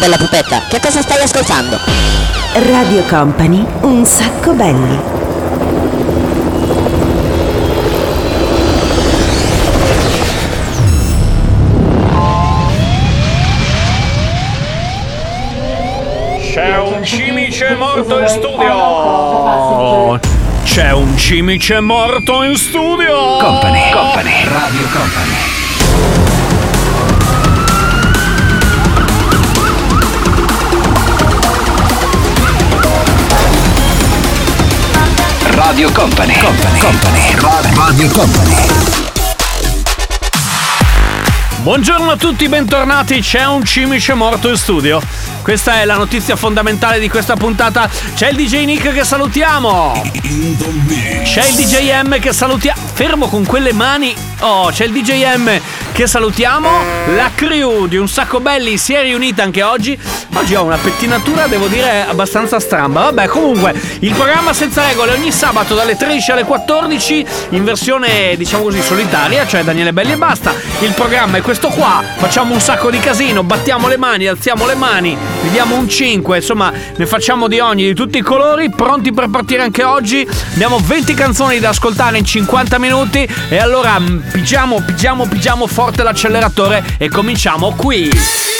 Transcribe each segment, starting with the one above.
bella pupetta, che cosa stai ascoltando? Radio Company, un sacco belli. C'è un cimice morto in studio! C'è un cimice morto in studio! Company, Company, Radio Company. Radio Company, Company, Company, Radio Company. Buongiorno a tutti, bentornati. C'è un cimice morto in studio. Questa è la notizia fondamentale di questa puntata. C'è il DJ Nick che salutiamo. C'è il DJ M che salutiamo. Fermo con quelle mani. Oh, c'è il DJ M che salutiamo. La crew di Un Sacco Belli si è riunita anche oggi. Oggi ho una pettinatura, devo dire, abbastanza stramba. Vabbè, comunque, il programma senza regole ogni sabato dalle 13 alle 14 in versione, diciamo così, solitaria, cioè Daniele Belli e basta. Il programma è questo qua. Facciamo un sacco di casino, battiamo le mani, alziamo le mani, vi diamo un 5, insomma, ne facciamo di ogni, di tutti i colori, pronti per partire anche oggi. Abbiamo 20 canzoni da ascoltare in 50 minuti e allora mm, pigiamo, pigiamo, pigiamo forte l'acceleratore e cominciamo qui.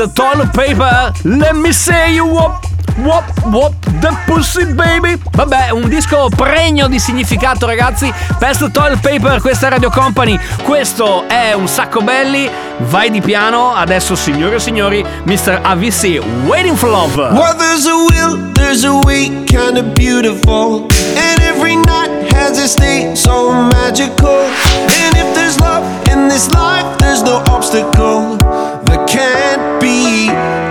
The toilet paper, let me say you whoop, whoop, whoop the pussy baby. Vabbè, un disco pregno di significato, ragazzi. The toilet paper, questa è Radio Company. Questo è un sacco belli. Vai di piano. Adesso, signore e signori, Mr. AVC, Waiting for Love. Well, there's a will, there's a way, kinda beautiful. And every night has its day, so magical. And if there's love in this life, there's no obstacle that can't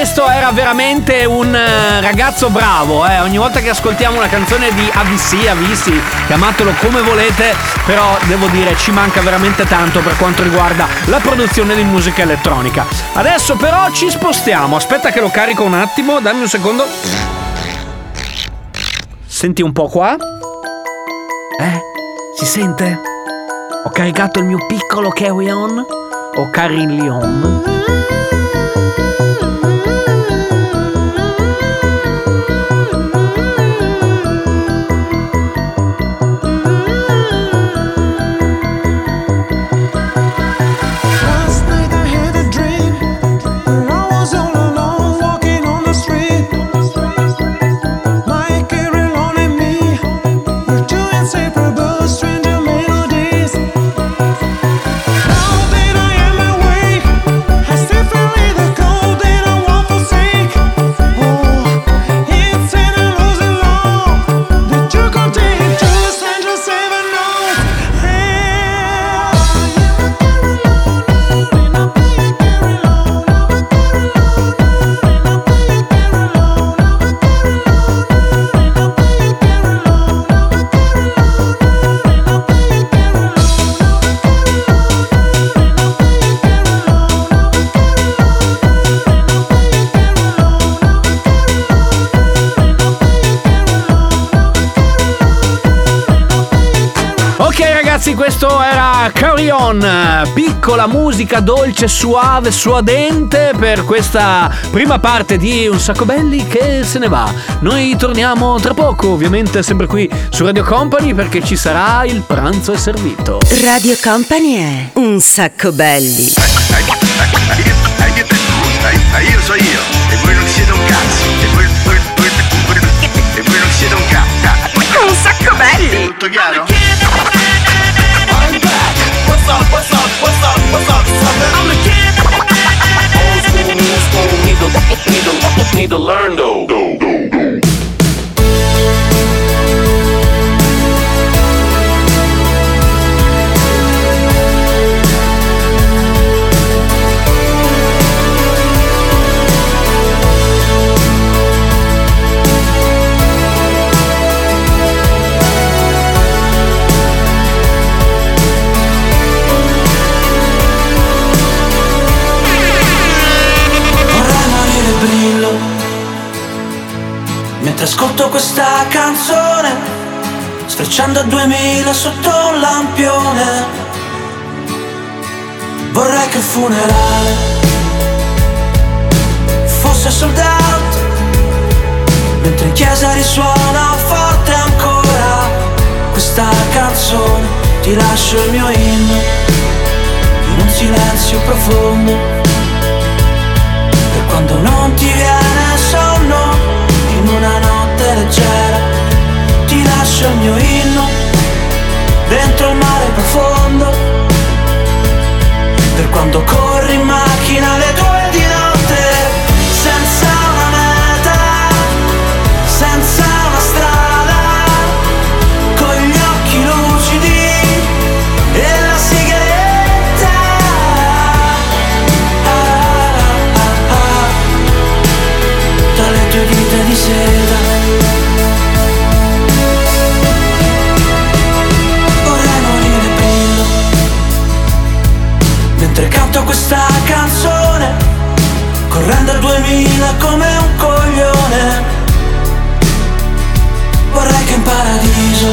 questo era veramente un eh, ragazzo bravo, eh. Ogni volta che ascoltiamo una canzone di AVC, Avisi, chiamatelo come volete, però devo dire ci manca veramente tanto per quanto riguarda la produzione di musica elettronica. Adesso però ci spostiamo, aspetta che lo carico un attimo, dammi un secondo. Senti un po' qua? Eh? Si sente? Ho caricato il mio piccolo Carry On o Carillon. Last Ok ragazzi, questo era Carry On, piccola musica dolce, suave, suadente per questa prima parte di Un sacco belli che se ne va. Noi torniamo tra poco, ovviamente sempre qui su Radio Company perché ci sarà il pranzo è servito. Radio Company è un sacco belli. io so io e voi non siete un cazzo e voi, voi, voi, voi, e voi non siete un cazzo Un sacco belli! tutto chiaro? up, what's up, what's up, what's up. I'm. Old school, new school, need to, need to, need to learn though. Mentre ascolto questa canzone Sfrecciando a 2000 sotto un lampione Vorrei che il funerale Fosse sold out Mentre in chiesa risuona forte ancora Questa canzone. Ti lascio il mio inno In un silenzio profondo per quando non ti viene lascio il mio inno dentro il mare profondo. Per quando corri correndo a duemila come un coglione. Vorrei che in paradiso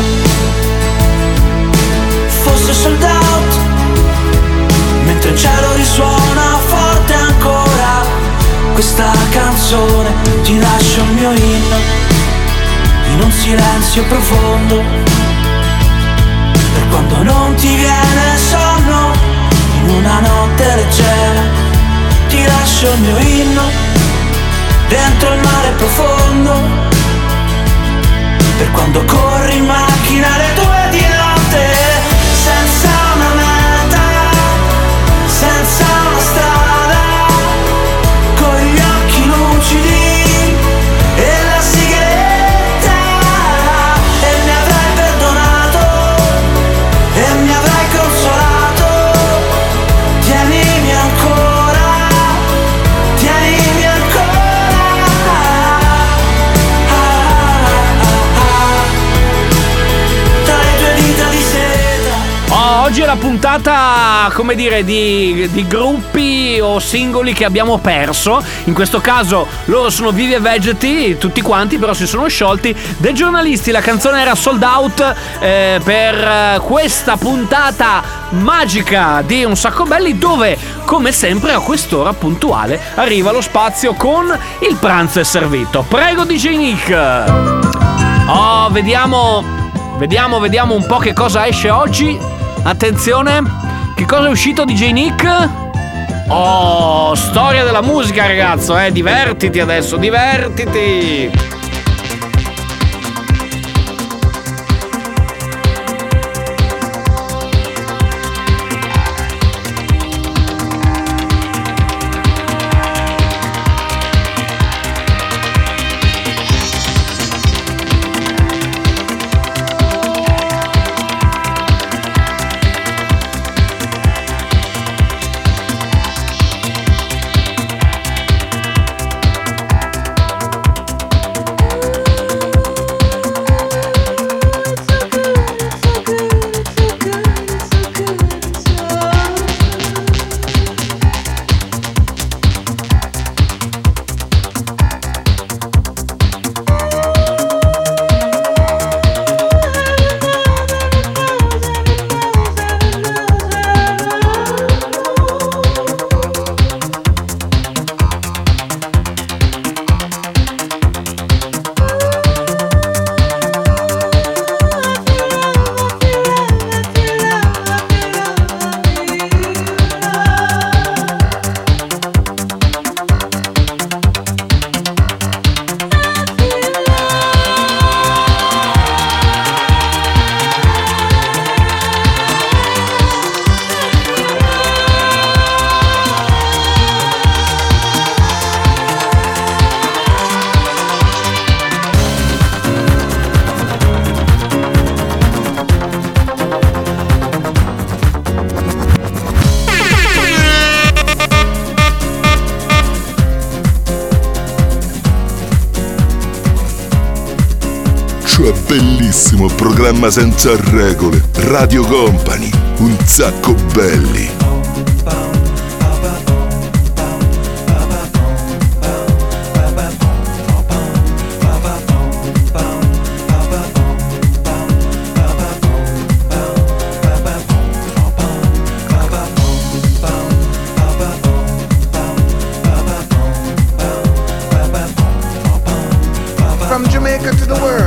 fosse sold out. Mentre il cielo risuona forte ancora questa canzone ti lascio il mio inno in un silenzio profondo. Per quando non ti viene sonno in una notte leggera ti lascio il mio inno dentro il mare profondo. Per quando corri in macchina alle due puntata, come dire, di, di gruppi o singoli che abbiamo perso. In questo caso loro sono vivi e vegeti, tutti quanti, però si sono sciolti. Dei giornalisti, la canzone era sold out eh, per questa puntata magica di Un sacco belli dove, come sempre, a quest'ora puntuale arriva lo spazio con il pranzo è servito. Prego DJ Nick. Oh, vediamo, vediamo, vediamo un po' che cosa esce oggi. Attenzione, che cosa è uscito DJ Nick? Oh, storia della musica, ragazzo, eh, divertiti adesso, divertiti. Programma senza regole. Radio Company, un sacco belli. From Jamaica to the world,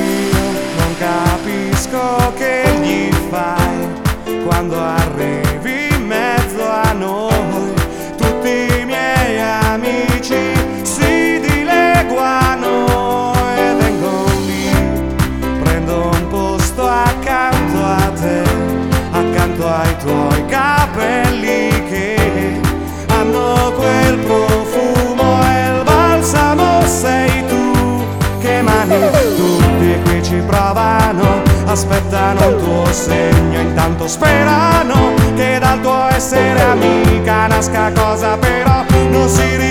Aspettano il tuo segno intanto sperano che dal tuo essere amica nasca cosa però non si ricordano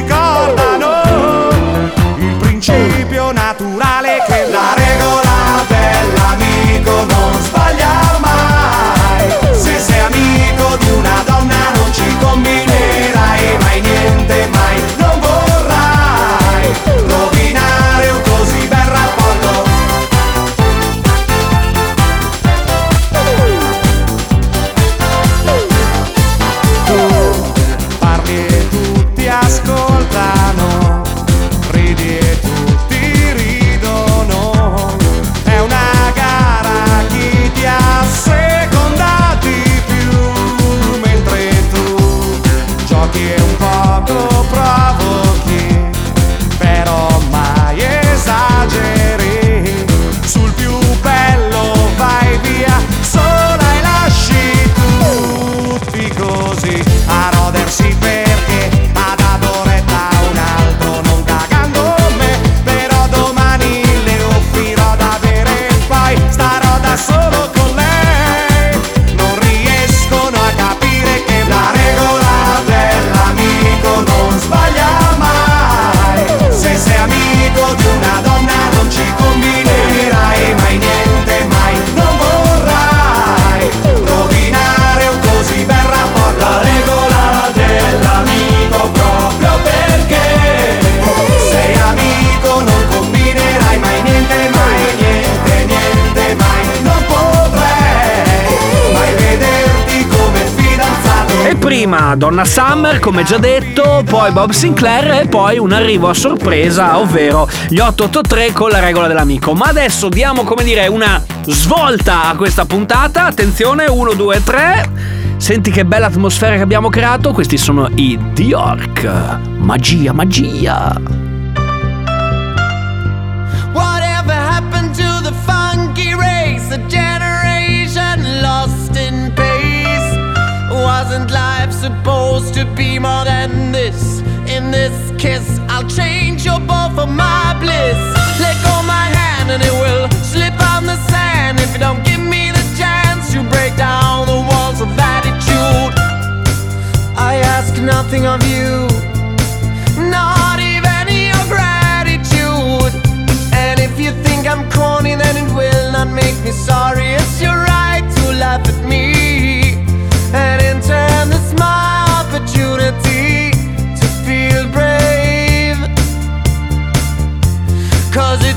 Prima Donna Summer, come già detto, poi Bob Sinclair e poi un arrivo a sorpresa, ovvero gli 883 con la regola dell'amico. Ma adesso diamo, come dire, una svolta a questa puntata. Attenzione, 1, 2, 3. Senti che bella atmosfera che abbiamo creato. Questi sono i The York. Magia, magia. Lost in pace. Wasn't life supposed to be more than this? In this kiss, I'll change your ball for my bliss. Let go my hand and it will slip on the sand. If you don't give me the chance to break down the walls of attitude, I ask nothing of you. Not even your gratitude. And if you think I'm corny, then it will not make me sorry. It's your right to laugh at me. And in turn, my opportunity to feel brave. Cause it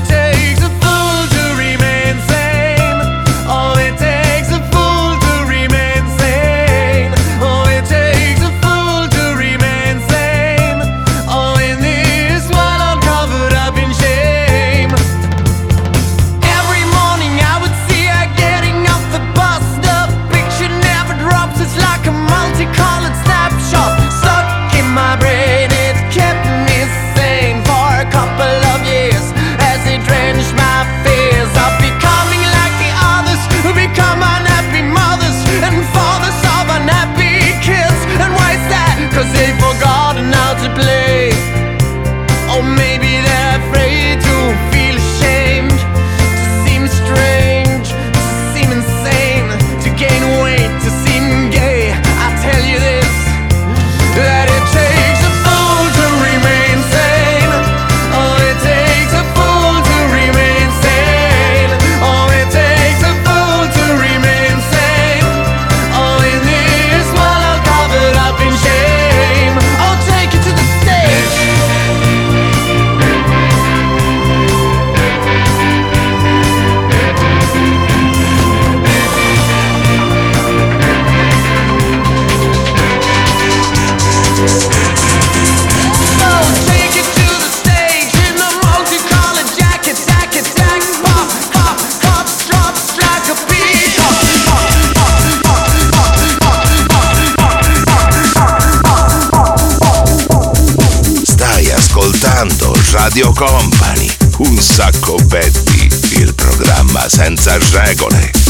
Radio Company, un sacco belli, il programma senza regole.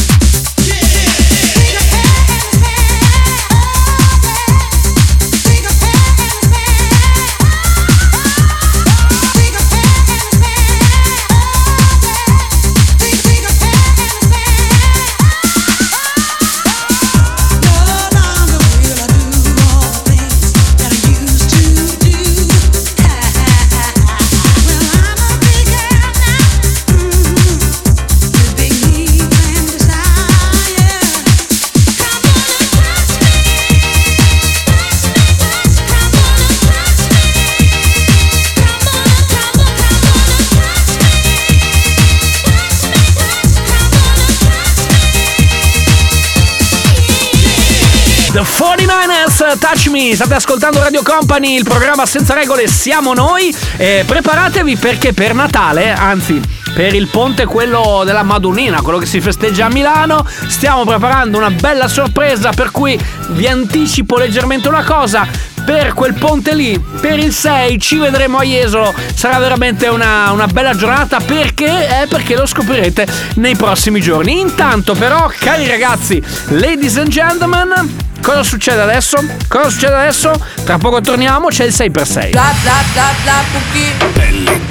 49ers Touch Me, state ascoltando Radio Company, il programma senza regole siamo noi. Eh, preparatevi perché per Natale, anzi per il ponte quello della Madonnina, quello che si festeggia a Milano, stiamo preparando una bella sorpresa per cui vi anticipo leggermente una cosa. Per quel ponte lì, per il 6 ci vedremo a Jesolo, sarà veramente una, una bella giornata perché? Eh, perché lo scoprirete nei prossimi giorni. Intanto però, cari ragazzi, ladies and gentlemen, Cosa succede adesso? Cosa succede adesso? Tra poco torniamo, c'è il 6x6. Bla bla bla bla cookie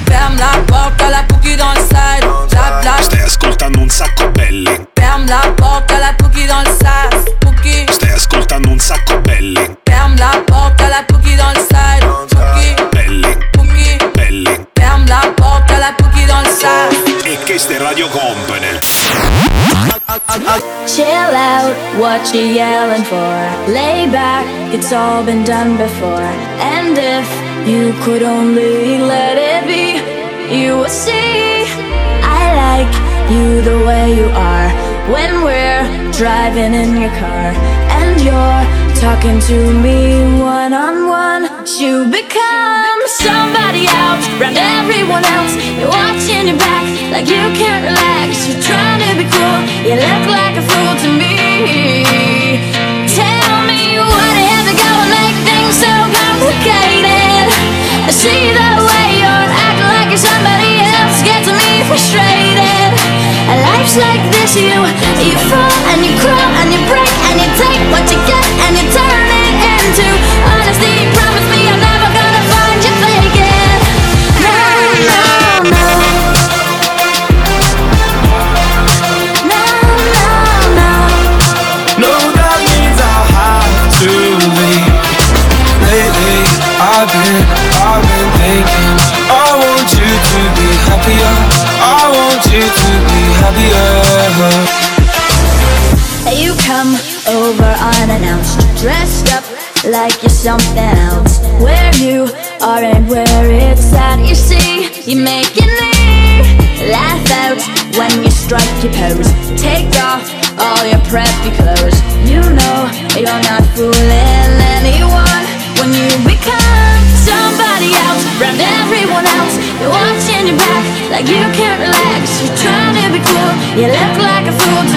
Ferme la porte à la cookie dans le side Bla bla Stai ascoltando un sacco belli. Ferme la porte à la cookie dans le side Cookie Stai ascoltando un sacco belli. Ferme la porte à la cookie dans le side Radio Company. Chill out, what you yelling for? Lay back, it's all been done before. And if you could only let it be, you would see. I like you the way you are when we're driving in your car and you're talking to me one on one. You become somebody else, around everyone else. You're watching your back like you can't relax. You're trying to be cool, you look like a fool to me. Tell me what you got to make things so complicated? I see the way you're acting like you're somebody else gets me frustrated. Life's like this, you you fall else. Where you are and where it's at, you see, you're making me laugh out when you strike your pose. Take off all your preppy clothes. You know you're not fooling anyone when you become somebody else, around everyone else. You're watching your back like you can't relax. You're trying to be cool, you look like a fool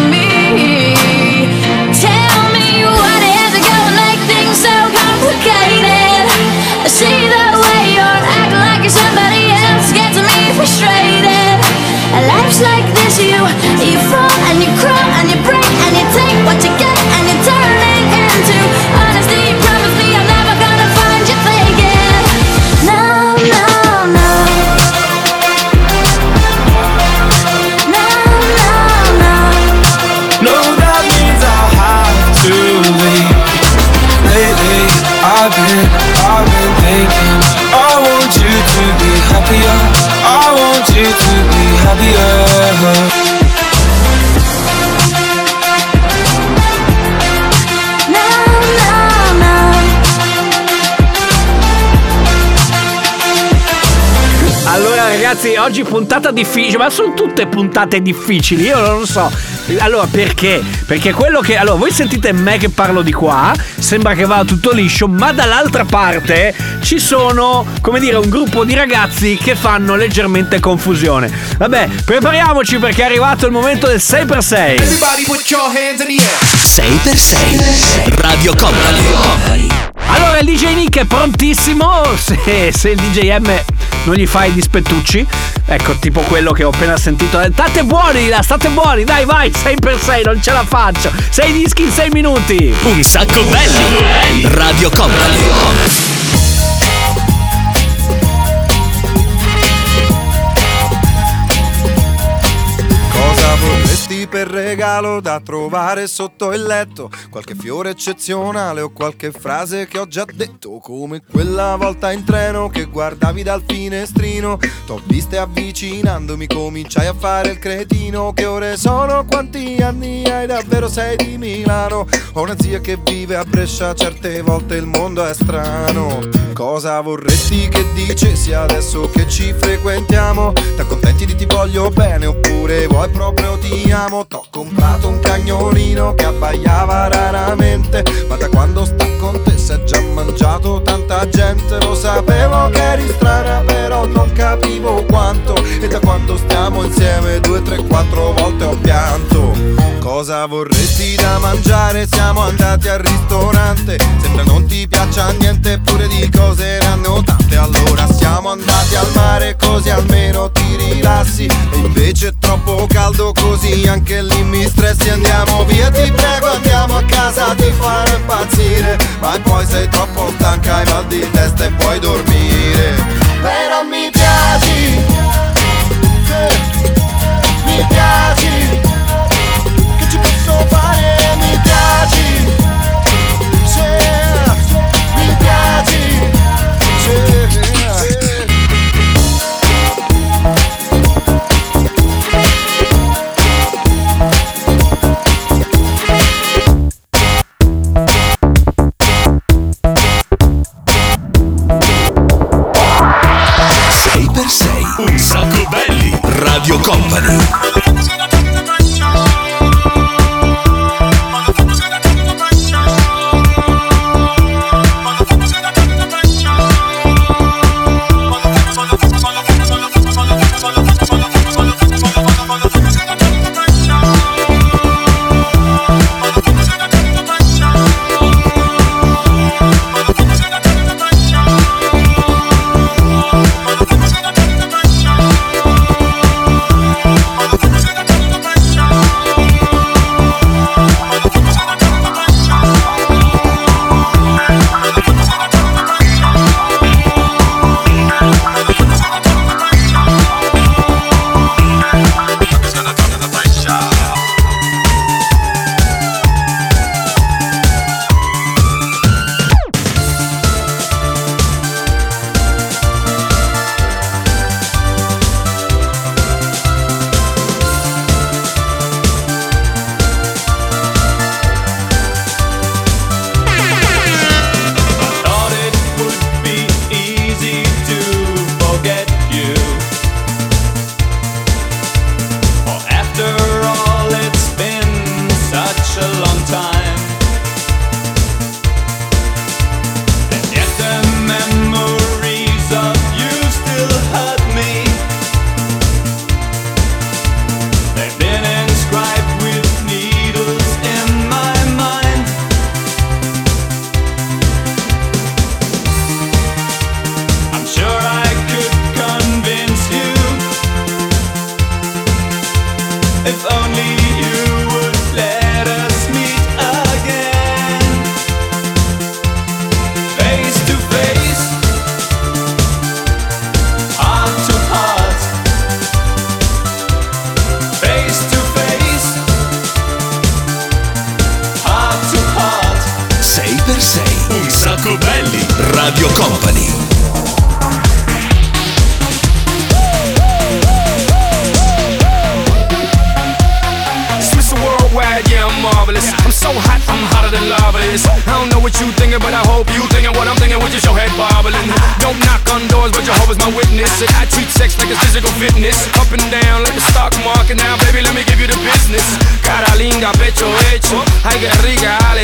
ragazzi, oggi puntata difficile, ma sono tutte puntate difficili, io non lo so. Allora perché? Perché quello che... Allora voi sentite me che parlo di qua, sembra che vada tutto liscio, ma dall'altra parte ci sono, come dire, un gruppo di ragazzi che fanno leggermente confusione. Vabbè, prepariamoci perché è arrivato il momento del 6x6. Everybody put your hands in the air. 6x6 Radio Company Allora il DJ Nick è prontissimo. Se, se il DJ M non gli fa i dispettucci, ecco tipo quello che ho appena sentito. State buoni là, state buoni, dai vai, 6 per 6 non ce la faccio. 6 dischi in 6 minuti. Un sacco belli Radio Company vorresti per regalo da trovare sotto il letto? Qualche fiore eccezionale o qualche frase che ho già detto? Come quella volta in treno che guardavi dal finestrino. T'ho viste avvicinandomi, cominciai a fare il cretino. Che ore sono? Quanti anni hai? Davvero sei di Milano? Ho una zia che vive a Brescia, certe volte il mondo è strano. Cosa vorresti che dicessi adesso che ci frequentiamo? T'accontenti di ti voglio bene oppure vuoi proprio ti amo? T'ho comprato un cagnolino che abbaiava raramente Ma da quando sta con te si è già mangiato tanta gente Lo sapevo che eri strana però non capivo quanto E da quando stiamo insieme due, tre, quattro volte ho pianto Cosa vorresti da mangiare? Siamo andati al ristorante Sembra non ti piaccia niente eppure di cose ne hanno tante Allora siamo andati al mare così almeno ti rilassi E invece è troppo caldo così anche lì mi stressi Andiamo via. Ti prego andiamo a casa ti farò impazzire. Ma poi sei troppo stanca hai mal di testa e puoi dormire. Però mi piaci Company. if only Ay, que rica, dale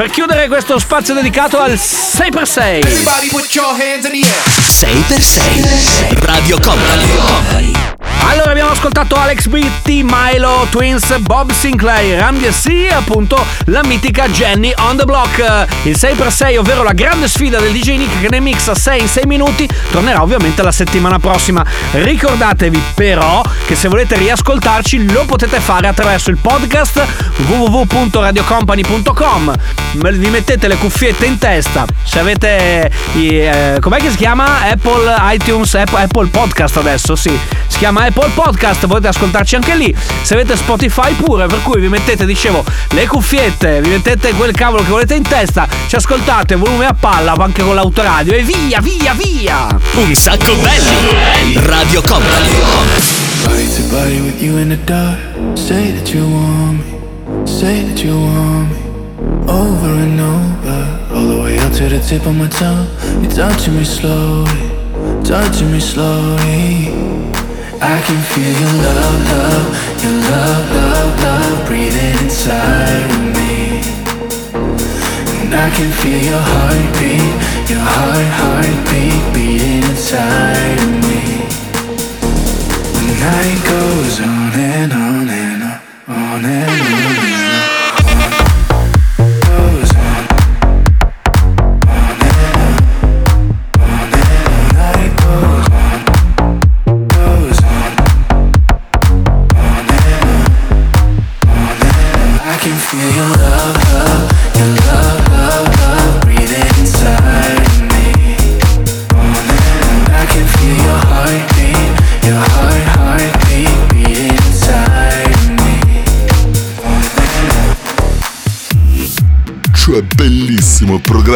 per chiudere questo spazio dedicato al 6x6 Everybody put your hands in the air. 6 per 6. Radio Company. Allora abbiamo ascoltato Alex Britti, Milo, Twins, Bob Sinclair, Randy e appunto la mitica Jenny on the block. Il 6x6, ovvero la grande sfida del DJ Nick che ne mixa 6 in 6 minuti, tornerà ovviamente la settimana prossima. Ricordatevi però che se volete riascoltarci lo potete fare attraverso il podcast www.radiocompany.com. Vi mettete le cuffiette in testa. Se avete i, eh, com'è che si chiama? Apple iTunes, Apple, Apple Podcast adesso, sì. Si chiama Apple Podcast, potete ascoltarci anche lì. Se avete Spotify pure, per cui vi mettete, dicevo, le cuffiette, vi mettete quel cavolo che volete in testa, ci ascoltate, volume a palla, anche con l'autoradio e via, via, via! Un sacco belli. Radio Company. Body to body with you in the dark. Say that you want me. Say that you want me. Over and over. All the way up to the tip of my tongue. You're touching me slowly. Touching me slowly. I can feel your love, love. Your love, love, love. Breathing inside of me. And I can feel your heartbeat. Your heart, heartbeat. Beating inside of me. The night goes on and on and on, on and on and on.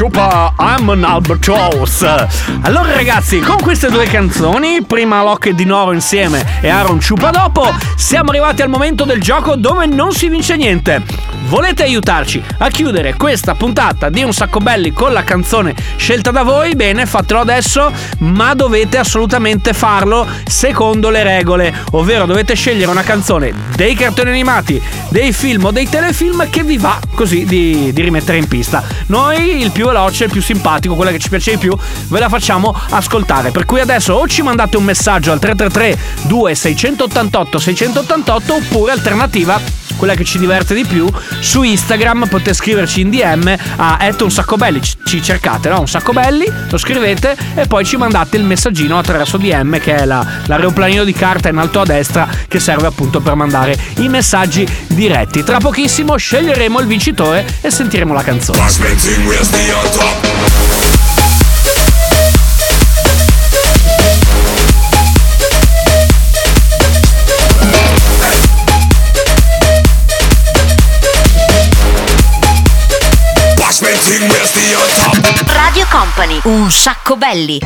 Chupa, I'm an albatross. Allora ragazzi, con queste due canzoni, prima Locke di Noro insieme e Aaron Chupa dopo, siamo arrivati al momento del gioco dove non si vince niente. Volete aiutarci a chiudere questa puntata di Un Sacco Belli con la canzone scelta da voi? Bene, fatelo adesso, ma dovete assolutamente farlo secondo le regole, ovvero dovete scegliere una canzone dei cartoni animati, dei film o dei telefilm che vi va così di, di rimettere in pista. Noi il più veloce, il più simpatico, quella che ci piace di più, ve la facciamo ascoltare. Per cui adesso o ci mandate un messaggio al 333 2688 688 oppure alternativa quella che ci diverte di più su Instagram potete scriverci in DM a un sacco ci cercate no? un sacco belli lo scrivete e poi ci mandate il messaggino attraverso DM che è la, l'aeroplanino di carta in alto a destra che serve appunto per mandare i messaggi diretti tra pochissimo sceglieremo il vincitore e sentiremo la canzone sacco belli.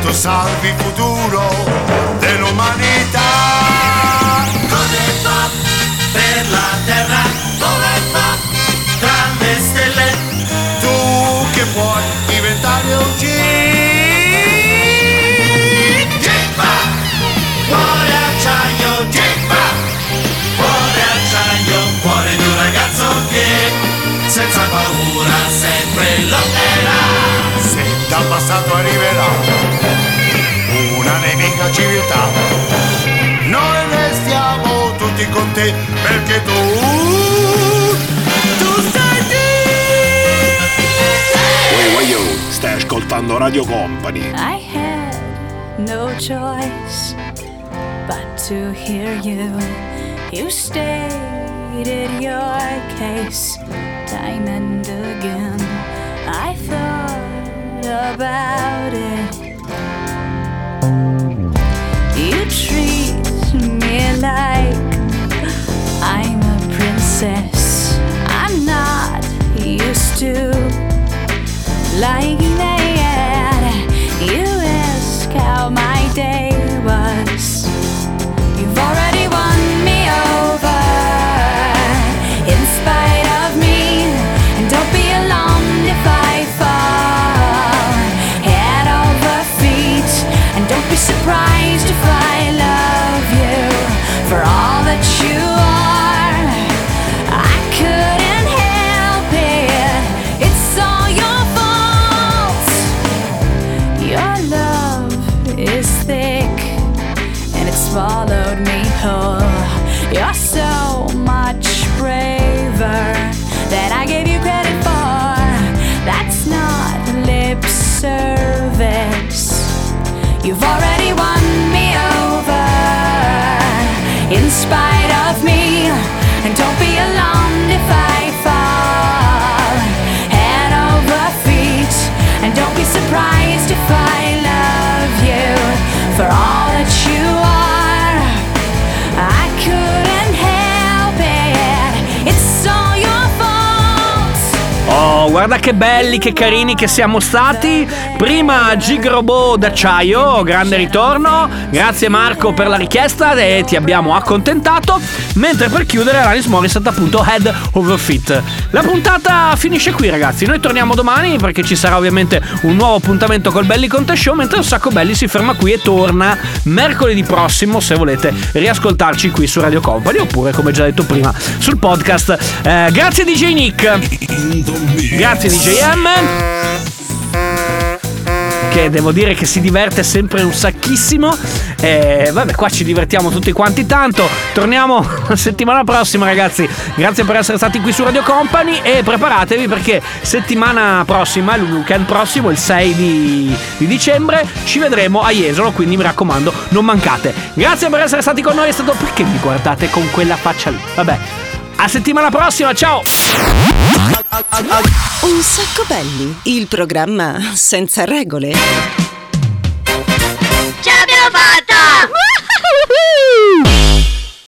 Tu salvi il futuro dell'umanità. Come fa per la terra? Come fa tra le stelle? Tu che puoi diventare un G. Gimba, cuore acciaio, Gimba, cuore acciaio, cuore di un ragazzo che senza paura sempre lotterà. Se dal passato arriverà nemica civiltà, noi restiamo tutti con te perché tu, tu sei Uè, uè, yo, stai ascoltando Radio Company. I had no choice but to hear you. You stated your case time and again. I thought about it. Like guarda che belli, che carini che siamo stati. Prima Gig Robot d'acciaio, grande ritorno. Grazie Marco per la richiesta e ti abbiamo accontentato. Mentre per chiudere Alanis Morissette appunto Head Over Fit. La puntata finisce qui ragazzi. Noi torniamo domani perché ci sarà ovviamente un nuovo appuntamento col Belli Conte Show. Mentre un sacco belli si ferma qui e torna mercoledì prossimo se volete riascoltarci qui su Radio Company oppure come già detto prima sul podcast. Eh, grazie DJ Nick. Grazie DJ M. Che devo dire che si diverte sempre un sacchissimo. E vabbè, qua ci divertiamo tutti quanti tanto. Torniamo la settimana prossima, ragazzi. Grazie per essere stati qui su Radio Company. E preparatevi perché settimana prossima, il weekend prossimo, il 6 di, di dicembre, ci vedremo a Jesolo. Quindi mi raccomando, non mancate. Grazie per essere stati con noi. È stato. Perché mi guardate con quella faccia lì? Vabbè. A settimana prossima, ciao! Un sacco belli, il programma senza regole.